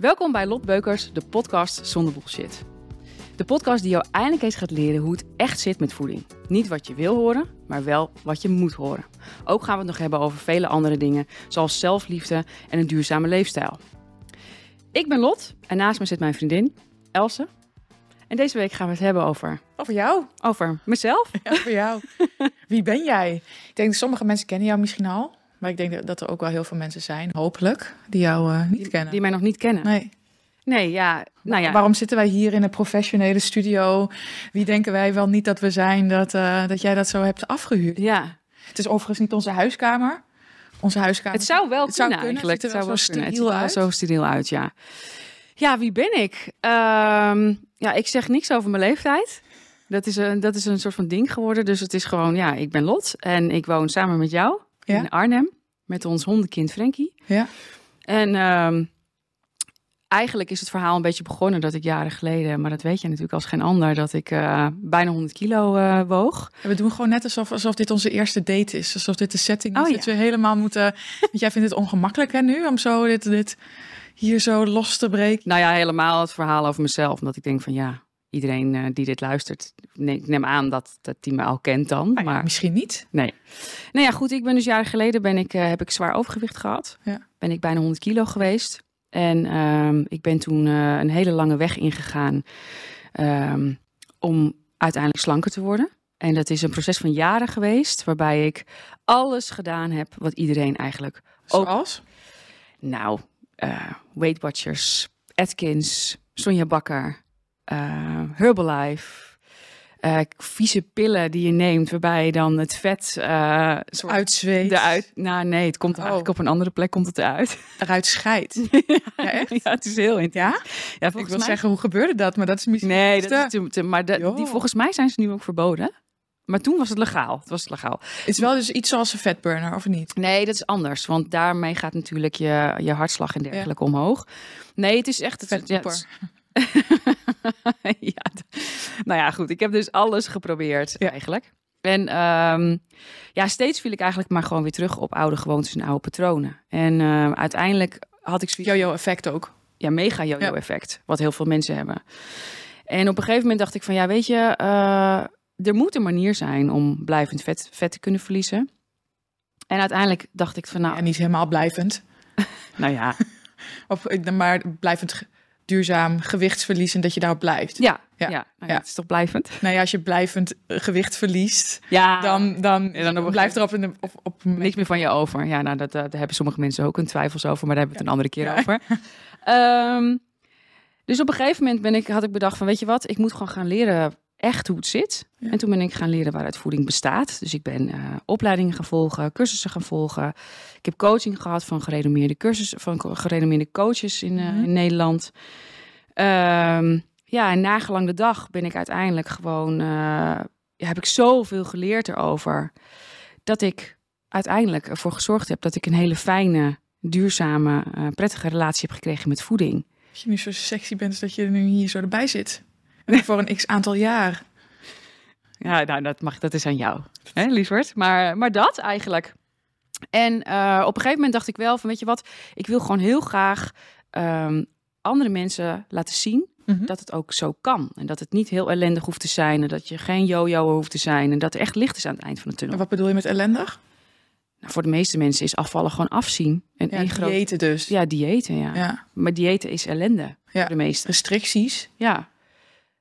Welkom bij Lot Beukers, de podcast zonder bullshit. De podcast die jou eindelijk eens gaat leren hoe het echt zit met voeding. Niet wat je wil horen, maar wel wat je moet horen. Ook gaan we het nog hebben over vele andere dingen, zoals zelfliefde en een duurzame leefstijl. Ik ben Lot en naast me zit mijn vriendin Else. En deze week gaan we het hebben over, Over jou. over mezelf. Ja, over jou. Wie ben jij? Ik denk dat sommige mensen kennen jou misschien al. Maar ik denk dat er ook wel heel veel mensen zijn, hopelijk, die jou eh, niet kennen. Die mij nog niet kennen. Nee. Nee, ja. Nou ja, Waarom zitten wij hier in een professionele studio? Wie denken wij wel niet dat we zijn, dat, eh, dat jij dat zo hebt afgehuurd? ja. Het is overigens niet onze huiskamer. Onze huiskamer. Het zou wel Het zou kunnen eigenlijk. Het zou wel zo kunnen. Het steriel uit. zo steriel uit, ja. Ja, wie ben ik? Ehm, ja, ik zeg niks over mijn leeftijd. Dat is, een, dat is een soort van ding geworden. Dus het is gewoon, ja, ik ben Lot. En ik woon samen met jou Ja. in Arnhem. Met ons hondenkind Frankie. Ja. En ehm, eigenlijk is het verhaal een beetje begonnen dat ik jaren geleden... maar dat weet je natuurlijk als geen ander... dat ik eh, bijna 100 kilo eh, woog. En we doen gewoon net alsof, alsof dit onze eerste date is. Alsof dit de setting is. Oh, ja. Dat we helemaal moeten... Want jij vindt het ongemakkelijk hè, nu om zo dit, dit hier zo los te breken. Nou ja, helemaal het verhaal over mezelf. Omdat ik denk van ja, iedereen eh, die dit luistert, ne- ik neem aan dat, dat die me al kent dan. Nou maar misschien niet. nee. Nou ja, goed, ik ben dus jaren geleden ben ik, eh, heb ik zwaar overgewicht gehad. Ja. Ben ik bijna 100 kilo geweest. En ehm, ik ben toen eh, een hele lange weg ingegaan ehm, om uiteindelijk slanker te worden. En dat is een proces van jaren geweest, waarbij ik alles gedaan heb wat iedereen eigenlijk Ook- Zoals? nou, eh Weight Watchers, Atkins, Sonja Bakker, eh, Herbalife. eh, vieze pillen die je neemt, waarbij je dan het vet uh, soort Uitzweet. eruit. Nou, nee, het komt Oh. eigenlijk op een andere plek komt het eruit. Eruit scheidt. Ja, echt? ja, het is heel intens. Ja? Ja, Ik wil mij. zeggen, hoe gebeurde dat? Maar dat is misschien... Nee, dat is te, te- maar de- die, volgens mij zijn ze nu ook verboden. Maar toen was het legaal. Het was legaal. Het is wel dus iets zoals een vetburner, of niet? Nee, dat is anders. Want daarmee gaat natuurlijk je, je hartslag en dergelijke omhoog. Nee, het is echt... Het, ja, ja, nou ja, goed. Ik heb dus alles geprobeerd Ja. eigenlijk. En ehm, ja, steeds viel ik eigenlijk maar gewoon weer terug op oude gewoontes en oude patronen. En ehm, uiteindelijk had ik zoiets Jojo effect ook. ja, mega yo-yo effect. Wat heel veel mensen hebben. En op een gegeven moment dacht ik van ja, weet je, eh, er moet een manier zijn om blijvend vet, vet te kunnen verliezen. En uiteindelijk dacht ik van nou, En niet helemaal blijvend. nou ja, Of, maar blijvend duurzaam gewichtsverlies en dat je daarop blijft. ja, ja, Ja, nou het is toch blijvend? Nou ja, als je blijvend gewicht verliest, Ja, dan, dan, Ja, dan op- blijft er op, een, op, op niks meer van je over. Ja, nou, dat, daar hebben sommige mensen ook een twijfels over, maar daar hebben we het een andere keer over. Ehm, dus op een gegeven moment ben ik, had ik bedacht van, weet je wat, ik moet gewoon gaan leren echt hoe het zit. Ja. En toen ben ik gaan leren waaruit voeding bestaat. Dus ik ben eh, opleidingen gaan volgen, cursussen gaan volgen. Ik heb coaching gehad van gerenommeerde cursussen, van gerenommeerde coaches in, eh, Mhm. in Nederland. Ehm, ja, en nagelang de dag ben ik uiteindelijk gewoon, eh, heb ik zoveel geleerd erover, dat ik uiteindelijk ervoor gezorgd heb dat ik een hele fijne, duurzame, prettige relatie heb gekregen met voeding. Als je nu zo sexy bent, dat je nu hier zo erbij zit. En voor een x aantal jaar. Ja, nou, dat, mag, dat is aan jou, hè, lieverd. Maar, maar dat eigenlijk. En eh, op een gegeven moment dacht ik wel van, weet je wat, ik wil gewoon heel graag ehm, andere mensen laten zien Mhm. dat het ook zo kan. En dat het niet heel ellendig hoeft te zijn en dat je geen yo-yo hoeft te zijn en dat er echt licht is aan het eind van de En tunnel. wat bedoel je met ellendig? Nou, voor de meeste mensen is afvallen gewoon afzien. En Ja, één groot... diëten dus. Ja, diëten, ja. Ja. Maar diëten is ellende Ja. voor de meesten. Restricties, Ja.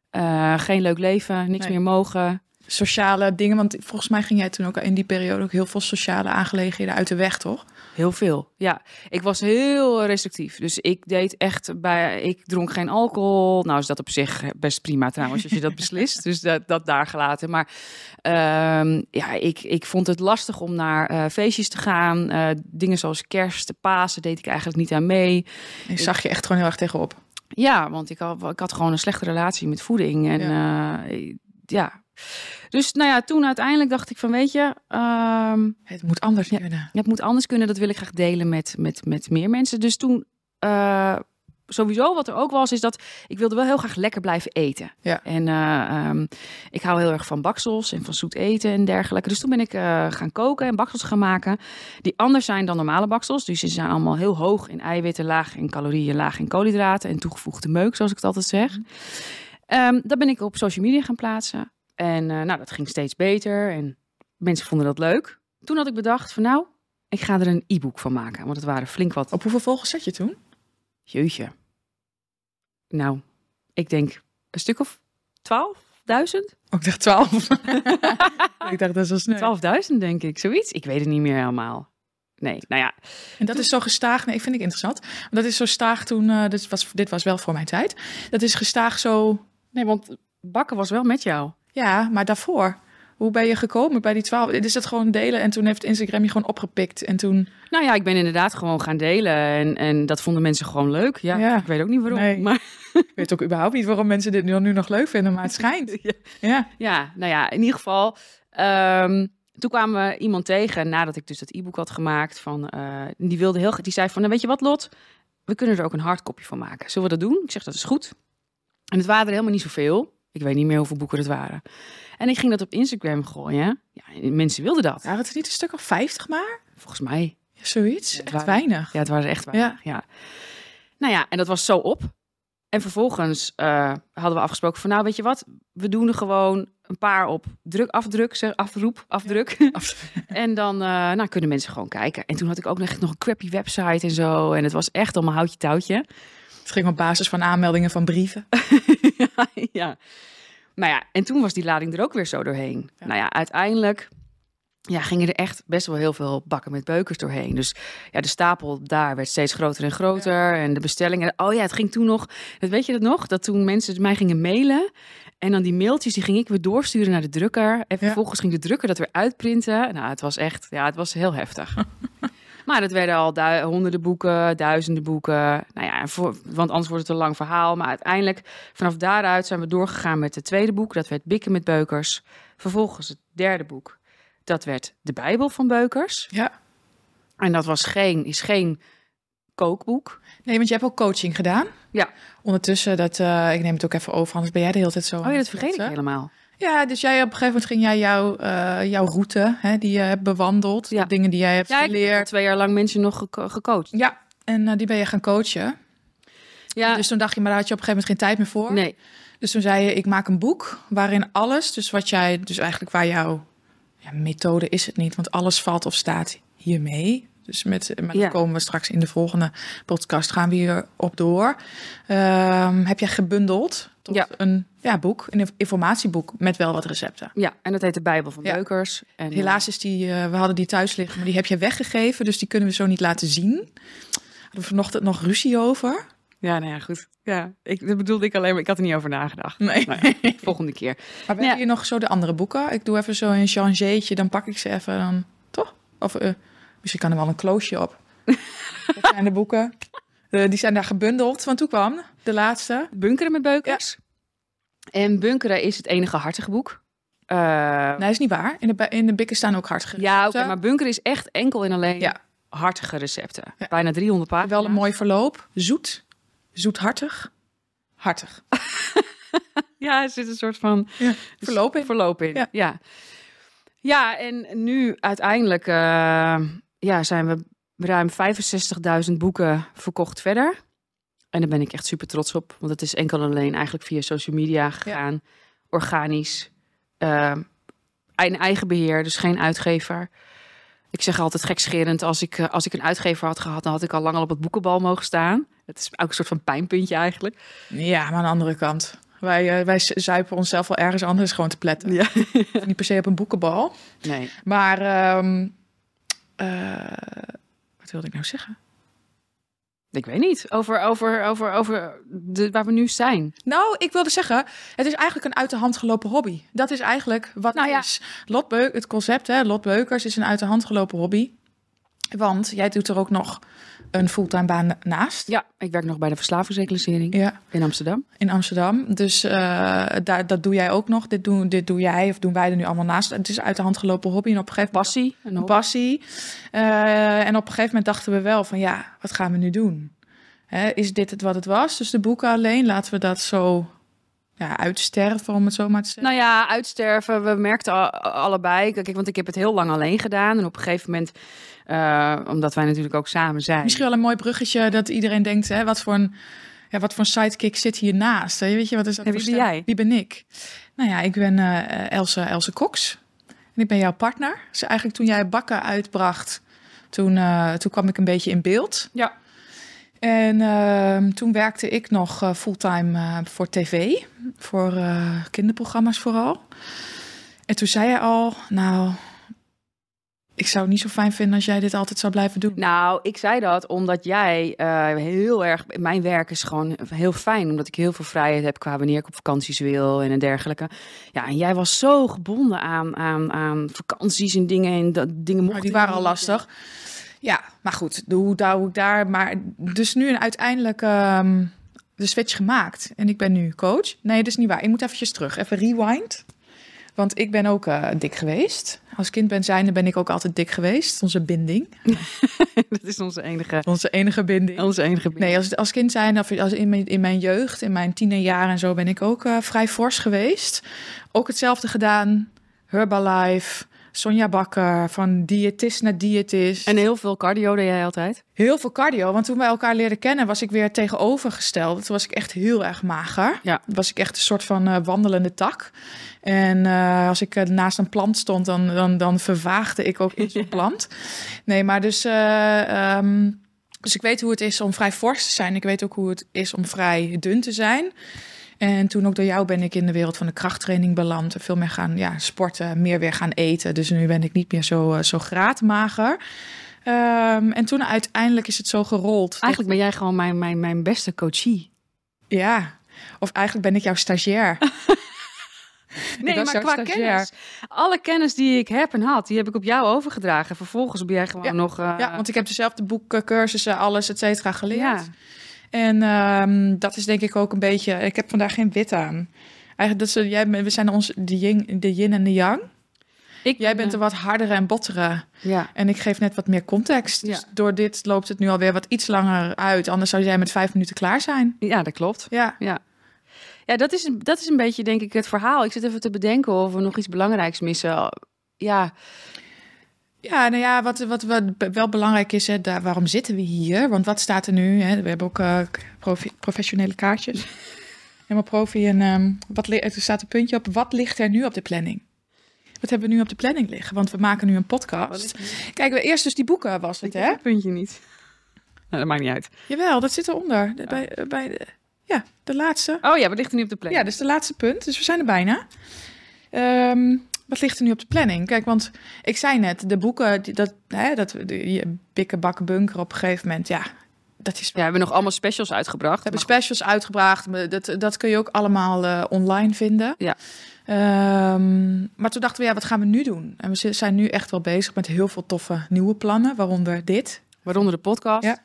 Eh, geen leuk leven, niks Nee. meer mogen. sociale dingen. Want volgens mij ging jij toen ook in die periode ook heel veel sociale aangelegenheden uit de weg, toch? Heel veel. Ja, ik was heel restrictief. Dus ik deed echt bij. Ik dronk geen alcohol. Nou, is dat op zich best prima trouwens, als je dat beslist. Dus dat, dat daar gelaten. Maar ehm, ja, ik, ik vond het lastig om naar eh, feestjes te gaan. Eh, dingen zoals kerst, Pasen deed ik eigenlijk niet aan mee. Je zag je echt gewoon heel erg tegenop. Ja, want ik had, ik had gewoon een slechte relatie met voeding. En ja. ja. Dus nou ja, toen uiteindelijk dacht ik van, weet je, ehm, Het moet anders Ja. kunnen. het moet anders kunnen. Dat wil ik graag delen met, met, met meer mensen. Dus toen eh, sowieso wat er ook was, is dat ik wilde wel heel graag lekker blijven eten. Ja. En eh, ehm, ik hou heel erg van baksels en van zoet eten en dergelijke. Dus toen ben ik eh, gaan koken en baksels gaan maken. Die anders zijn dan normale baksels. Dus die zijn allemaal heel hoog in eiwitten, laag in calorieën, laag in koolhydraten en toegevoegde meuk, zoals ik het altijd zeg. Ehm, dat ben ik op social media gaan plaatsen. En eh, nou, dat ging steeds beter en mensen vonden dat leuk. Toen had ik bedacht van nou, ik ga er een e-book van maken. Want het waren flink wat Op hoeveel volgers zat je toen? Jeutje. Nou, ik denk een stuk of 12.000? Oh, ik dacht 12. ik dacht dat is wel snel. 12.000 denk ik, zoiets. Ik weet het niet meer helemaal. Nee, nou ja. En dat is zo gestaag. Nee, vind ik interessant. Dat is zo staag toen. eh, dit, was, dit was wel voor mijn tijd. Dat is gestaag zo. Nee, want bakken was wel met jou. Ja, maar daarvoor. Hoe ben je gekomen bij die 12? Is het gewoon delen en toen heeft Instagram je gewoon opgepikt en toen. Nou ja, ik ben inderdaad gewoon gaan delen en, en dat vonden mensen gewoon leuk. Ja, Ja. ik weet ook niet waarom. Nee. Maar Ik weet ook überhaupt niet waarom mensen dit nu, nu nog leuk vinden, maar het schijnt. Ja. Ja. ja, nou ja, in ieder geval. ehm, toen kwamen we iemand tegen nadat ik dus dat e-book had gemaakt. Van, eh, die wilde heel, die zei van, nou, weet je wat Lot, we kunnen er ook een hardcopy van maken. Zullen we dat doen? Ik zeg dat is goed. En het waren er helemaal niet zoveel. Ik weet niet meer hoeveel boeken het waren. En ik ging dat op Instagram gooien. Ja, en mensen wilden dat. Waren het niet een stuk of 50 maar? Volgens mij. Ja, zoiets. Echt waren- weinig. Ja, het waren echt weinig. Ja. Nou ja, en dat was zo op. En vervolgens eh, hadden we afgesproken van, nou weet je wat, we doen er gewoon een paar op druk, afdruk, zeg, afroep, afdruk. en dan eh, nou, kunnen mensen gewoon kijken. En toen had ik ook nog echt nog een crappy website en zo. En het was echt allemaal houtje touwtje. Het ging op basis van aanmeldingen van brieven. ja, ja. Nou ja, en toen was die lading er ook weer zo doorheen. Ja. Nou ja, uiteindelijk ja, gingen er echt best wel heel veel bakken met beukers doorheen. Dus ja, de stapel daar werd steeds groter en groter. En de bestellingen. Oh ja, het ging toen nog. Dat weet je dat nog? Dat toen mensen mij gingen mailen. En dan die mailtjes, die ging ik weer doorsturen naar de drukker. En vervolgens ging de drukker dat weer uitprinten. Nou, het was echt, ja, het was heel heftig. Maar het werden al honderden boeken, duizenden boeken. Nou ja, voor, want anders wordt het een lang verhaal. Maar uiteindelijk, vanaf daaruit zijn we doorgegaan met het tweede boek. Dat werd Bikken met Beukers. Vervolgens het derde boek. Dat werd de Bijbel van Beukers. Ja. En dat was geen, is geen kookboek. Nee, want je hebt ook coaching gedaan. Ja. Ondertussen, dat, eh, ik neem het ook even over, anders ben jij de hele tijd zo. Oh ja, dat vergeet ik helemaal. Ja, dus jij op een gegeven moment ging jij jouw, eh, jouw route, hè, die je hebt bewandeld, Ja. de dingen die jij hebt Ja, ik heb geleerd. twee jaar lang mensen nog gecoacht. Ja, en eh, die ben je gaan coachen. Ja, Dus toen dacht je, maar daar had je op een gegeven moment geen tijd meer voor. nee. Dus toen zei je, ik maak een boek waarin alles, dus wat jij, dus eigenlijk waar jouw ja, methode is het niet, want alles valt of staat hiermee. Dus met, maar daar Ja. komen we straks in de volgende podcast, gaan we hier op door. Ehm, heb jij gebundeld tot Ja. een ja, boek, een informatieboek met wel wat recepten. Ja, en dat heet de Bijbel van Ja. Beukers. En, Helaas is die, eh, we hadden die thuis liggen, maar die heb je weggegeven, dus die kunnen we zo niet laten zien. Hadden we vanochtend nog ruzie over? Ja, nou ja, goed. Ja, ik, dat bedoelde ik alleen maar. Ik had er niet over nagedacht. Nee. Nou ja, volgende keer. Maar we hebben hier nog zo de andere boeken. Ik doe even zo een changeetje, dan pak ik ze even dan, toch? Of eh, misschien kan er wel een kloosje op. Dat zijn de boeken. Eh, die zijn daar gebundeld. Want toen kwam de laatste. Bunkeren met Beukers. En Bunkeren is het enige hartige boek. Eh, Nee, dat is niet waar. In de, in de bikken staan ook hartige ja, oké, recepten. maar Bunkeren is echt enkel en alleen Ja. hartige recepten. Ja. Bijna 300 pagina's. Wel een mooi verloop. Zoet. Zoethartig. Hartig. Ja, er zit een soort van Ja, verloop in. verloop in. Ja. Ja. ja. en nu uiteindelijk eh, ja, zijn we ruim 65.000 boeken verkocht verder. En daar ben ik echt super trots op. Want het is enkel en alleen eigenlijk via social media gegaan. Organisch. eh, een eigen beheer, dus geen uitgever. Ik zeg altijd gekscherend, als ik, eh, als ik een uitgever had gehad... dan had ik al lang al op het boekenbal mogen staan. Het is ook een soort van pijnpuntje eigenlijk. Ja, maar aan de andere kant. Wij, eh, wij zuipen onszelf wel ergens anders gewoon te pletten. Ja. Niet per se op een boekenbal. Nee. Maar, ehm, eh, wat wilde ik nou zeggen? Ik weet niet. Over, over, over, over de, waar we nu zijn. Nou, ik wilde zeggen, het is eigenlijk een uit de hand gelopen hobby. Dat is eigenlijk wat Nou ja. is. Lot Beuk, het concept, hè, Lot Beukers, is een uit de hand gelopen hobby. Want jij doet er ook nog een fulltime baan naast. Ja, ik werk nog bij de verslavingsreclassering Ja, in Amsterdam. in Amsterdam. Dus eh, daar, dat doe jij ook nog. Dit doen, dit doe jij of doen wij er nu allemaal naast. Het is uit de hand gelopen hobby. En op een gegeven moment Passie. En een passie. Eh, en op een gegeven moment dachten we wel van ja, wat gaan we nu doen? Hè, is dit het wat het was? Dus de boeken alleen, laten we dat zo ja, uitsterven, om het zo maar te zeggen. Nou ja, uitsterven. We merkten allebei. Kijk, want ik heb het heel lang alleen gedaan. En op een gegeven moment, eh, omdat wij natuurlijk ook samen zijn. Misschien wel een mooi bruggetje dat iedereen denkt, hè, wat voor een, ja, wat voor een sidekick zit hiernaast? Hè? Weet je, wat is dat En wie ben jij? Wie ben ik? Nou ja, ik ben eh Else, Else Cox. En ik ben jouw partner. Dus eigenlijk toen jij bakken uitbracht, toen, eh, toen kwam ik een beetje in beeld. Ja. En ehm, toen werkte ik nog eh, fulltime eh, voor tv, voor eh, kinderprogramma's vooral. En toen zei hij al, nou, ik zou het niet zo fijn vinden als jij dit altijd zou blijven doen. Nou, ik zei dat omdat jij heel erg. Mijn werk is gewoon heel fijn, omdat ik heel veel vrijheid heb qua wanneer ik op vakanties wil en dergelijke. Ja, en jij was zo gebonden aan, aan, aan vakanties en dingen en dat dingen Maar mochten die waren al lastig. Ja, maar goed, hoe douw ik daar. Maar dus nu en uiteindelijk ehm, de switch gemaakt. En ik ben nu coach. Nee, dat is niet waar. Ik moet eventjes terug. Even rewind. Want ik ben ook eh, dik geweest. Als kind ben zijnde ben ik ook altijd dik geweest. Onze binding. dat is onze enige, Onze enige binding. onze enige. Nee, als, als kind zijn, of als in mijn, in mijn jeugd, in mijn tienerjaren en zo, ben ik ook eh, vrij fors geweest. Ook hetzelfde gedaan. Herbalife, Sonja Bakker, van diëtist naar diëtist. En heel veel cardio deed jij altijd. Heel veel cardio, want toen wij elkaar leerden kennen, was ik weer tegenovergesteld. Toen was ik echt heel erg mager. Ja. Was ik echt een soort van eh, wandelende tak. En eh, als ik eh, naast een plant stond, dan, dan, dan vervaagde ik ook in zo'n plant. Nee, maar dus, eh, ehm, dus ik weet hoe het is om vrij fors te zijn. Ik weet ook hoe het is om vrij dun te zijn. En toen ook door jou ben ik in de wereld van de krachttraining beland. Veel meer gaan ja, sporten, meer weer gaan eten. Dus nu ben ik niet meer zo, eh, zo graadmager. Ehm, en toen uiteindelijk is het zo gerold. dat- Eigenlijk ben jij gewoon mijn, mijn, mijn beste coachie. ja, of eigenlijk ben ik jouw stagiair. Nee, maar qua stagiair. kennis. Alle kennis die ik heb en had, die heb ik op jou overgedragen. Vervolgens ben jij gewoon Ja. nog... eh, ja, want ik heb dezelfde boeken, cursussen, alles, et cetera, geleerd. ja. En ehm, dat is denk ik ook een beetje... Ik heb vandaag geen wit aan. Eigenlijk, dat is, jij, we zijn ons de yin, de yin en de yang. Ik, Jij bent eh, de wat hardere en bottere. Ja. En ik geef net wat meer context. Dus Ja. door dit loopt het nu alweer wat iets langer uit. Anders zou jij met vijf minuten klaar zijn. ja, dat klopt. Ja. Ja, ja dat, is, een- dat is een beetje, denk ik, het verhaal. Ik zit even te bedenken of we nog iets belangrijks missen. Ja, Ja, nou ja, wat, wat, wat wel belangrijk is, hè, daar, waarom zitten we hier? Want wat staat er nu? Hè? We hebben ook eh, profi- professionele kaartjes. Helemaal profi. En ehm, wat er staat een puntje op. Wat ligt er nu op de planning? Wat hebben we nu op de planning liggen? Want we maken nu een podcast. Kijk, we eerst dus die boeken was het, ik hè? het puntje niet. Nou, dat maakt niet uit. Jawel, dat zit eronder. De- Bij, eh, bij de, ja, de laatste. Oh ja, wat ligt er nu op de plek? Ja, dus de laatste punt. Dus we zijn er bijna. Ehm, wat ligt er nu op de planning? Kijk, want ik zei net, de boeken, die, dat, hè, dat je bikke bakken bunker op een gegeven moment, ja, dat is. Ja, we hebben nog allemaal specials uitgebracht. We hebben specials uitgebracht. Dat, dat kun je ook allemaal eh, online vinden. Ja. Ehm, maar toen dachten we, ja, wat gaan we nu doen? En we zi- zijn nu echt wel bezig met heel veel toffe nieuwe plannen, waaronder dit. Waaronder de podcast. Ja.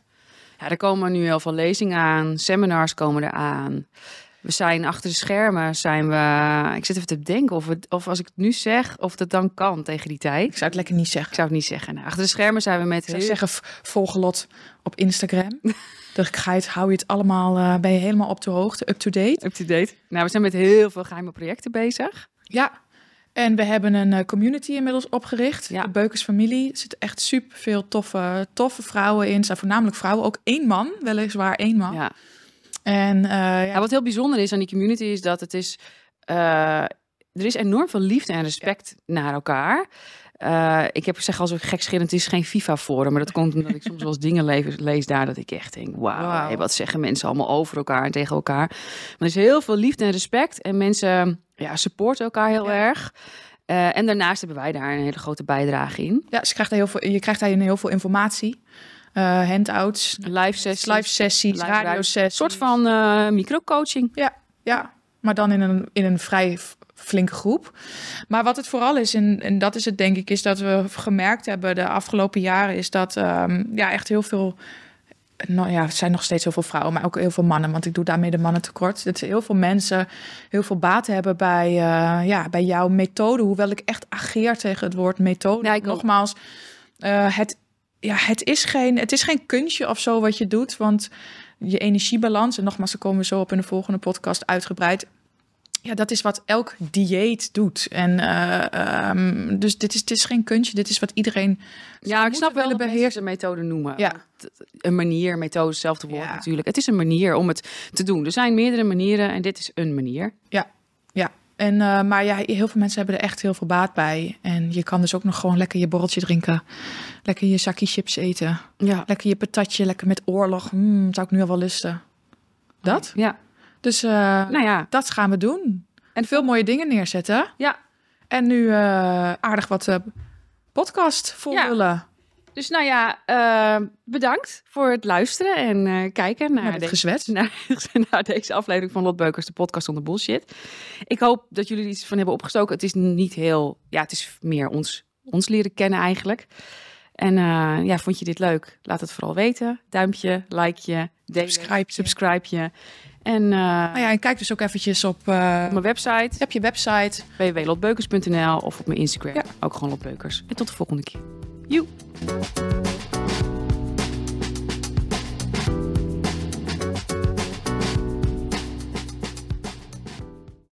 ja, er komen nu heel veel lezingen aan. Seminars komen eraan. We zijn achter de schermen, zijn we... Ik zit even te denken of, het, of als ik het nu zeg, of dat dan kan tegen die tijd. Ik zou het lekker niet zeggen. Ik zou het niet zeggen. Nou, achter de schermen zijn we met... Ik zou heel- zeggen, v- volg Lot op Instagram. Dan ga je het, hou je het allemaal, eh, ben je helemaal op de hoogte, up-to-date. Up-to-date. Nou, we zijn met heel veel geheime projecten bezig. Ja, en we hebben een eh, community inmiddels opgericht. Ja. De Beukers familie. Er zitten echt super veel toffe, toffe vrouwen in. Er zijn voornamelijk vrouwen, ook één man, weliswaar één man. Ja. En eh, ja, Ja, wat heel bijzonder is aan die community is dat het is... eh, er is enorm veel liefde en respect naar elkaar. Eh, ik heb gezegd als ik gekschillend het is geen FIFA-forum. Maar dat komt omdat ik soms wel eens dingen lees, lees daar dat ik echt denk... Wauw, hey, wat zeggen mensen allemaal over elkaar en tegen elkaar. Maar er is heel veel liefde en respect. En mensen ja, supporten elkaar heel Ja. erg. En daarnaast hebben wij daar een hele grote bijdrage in. ja, ze krijgt daar heel veel, je krijgt daar heel veel informatie. Eh handouts, Live sessies. live sessies, Live radio sessies. Een soort van eh micro-coaching. Ja, maar dan in een, in een vrij flinke groep. Maar wat het vooral is, en, en dat is het denk ik, is dat we gemerkt hebben de afgelopen jaren, is dat ehm, ja, echt heel veel. Nou ja, het zijn nog steeds heel veel vrouwen, maar ook heel veel mannen. Want ik doe daarmee de mannen tekort. Dat heel veel mensen heel veel baat hebben bij, eh, ja, bij jouw methode. Hoewel ik echt ageer tegen het woord methode. Ja. Nogmaals, eh, het, ja, het, is geen, het is geen kunstje of zo wat je doet. Want je energiebalans. En nogmaals, daar komen we zo op in de volgende podcast uitgebreid. Ja, dat is wat elk dieet doet. En eh, ehm, dus dit is, dit is geen kunstje. Dit is wat iedereen. Ja, ik snap wel willen dat beheersen. mensen een methode noemen. Ja. Een manier, methode, hetzelfde woord Ja. natuurlijk. Het is een manier om het te doen. Er zijn meerdere manieren en dit is een manier. Ja, ja. En, eh, maar ja, heel veel mensen hebben er echt heel veel baat bij. En je kan dus ook nog gewoon lekker je borreltje drinken. Lekker je zakje chips eten. Ja. Lekker je patatje, lekker met oorlog. Mm, zou ik nu al wel lusten. Dat? Ja. Dus eh, Nou ja. dat gaan we doen. En veel mooie dingen neerzetten. Ja. En nu eh, aardig wat podcast volhullen. Dus nou ja, eh, bedankt voor het luisteren en eh, kijken naar, deze, naar, naar deze aflevering van Lot Beukers, de podcast zonder bullshit. Ik hoop dat jullie er iets van hebben opgestoken. Het is niet heel, ja, het is meer ons, ons leren kennen eigenlijk. En eh, ja, vond je dit leuk? Laat het vooral weten. Duimpje, likeje, delen, Subscribe. subscribe je. En Nou ja, en kijk dus ook eventjes op, op mijn website op je website. www.lotbeukers.nl of op mijn Instagram, Ja. ook gewoon Lotbeukers. En tot de volgende keer. you.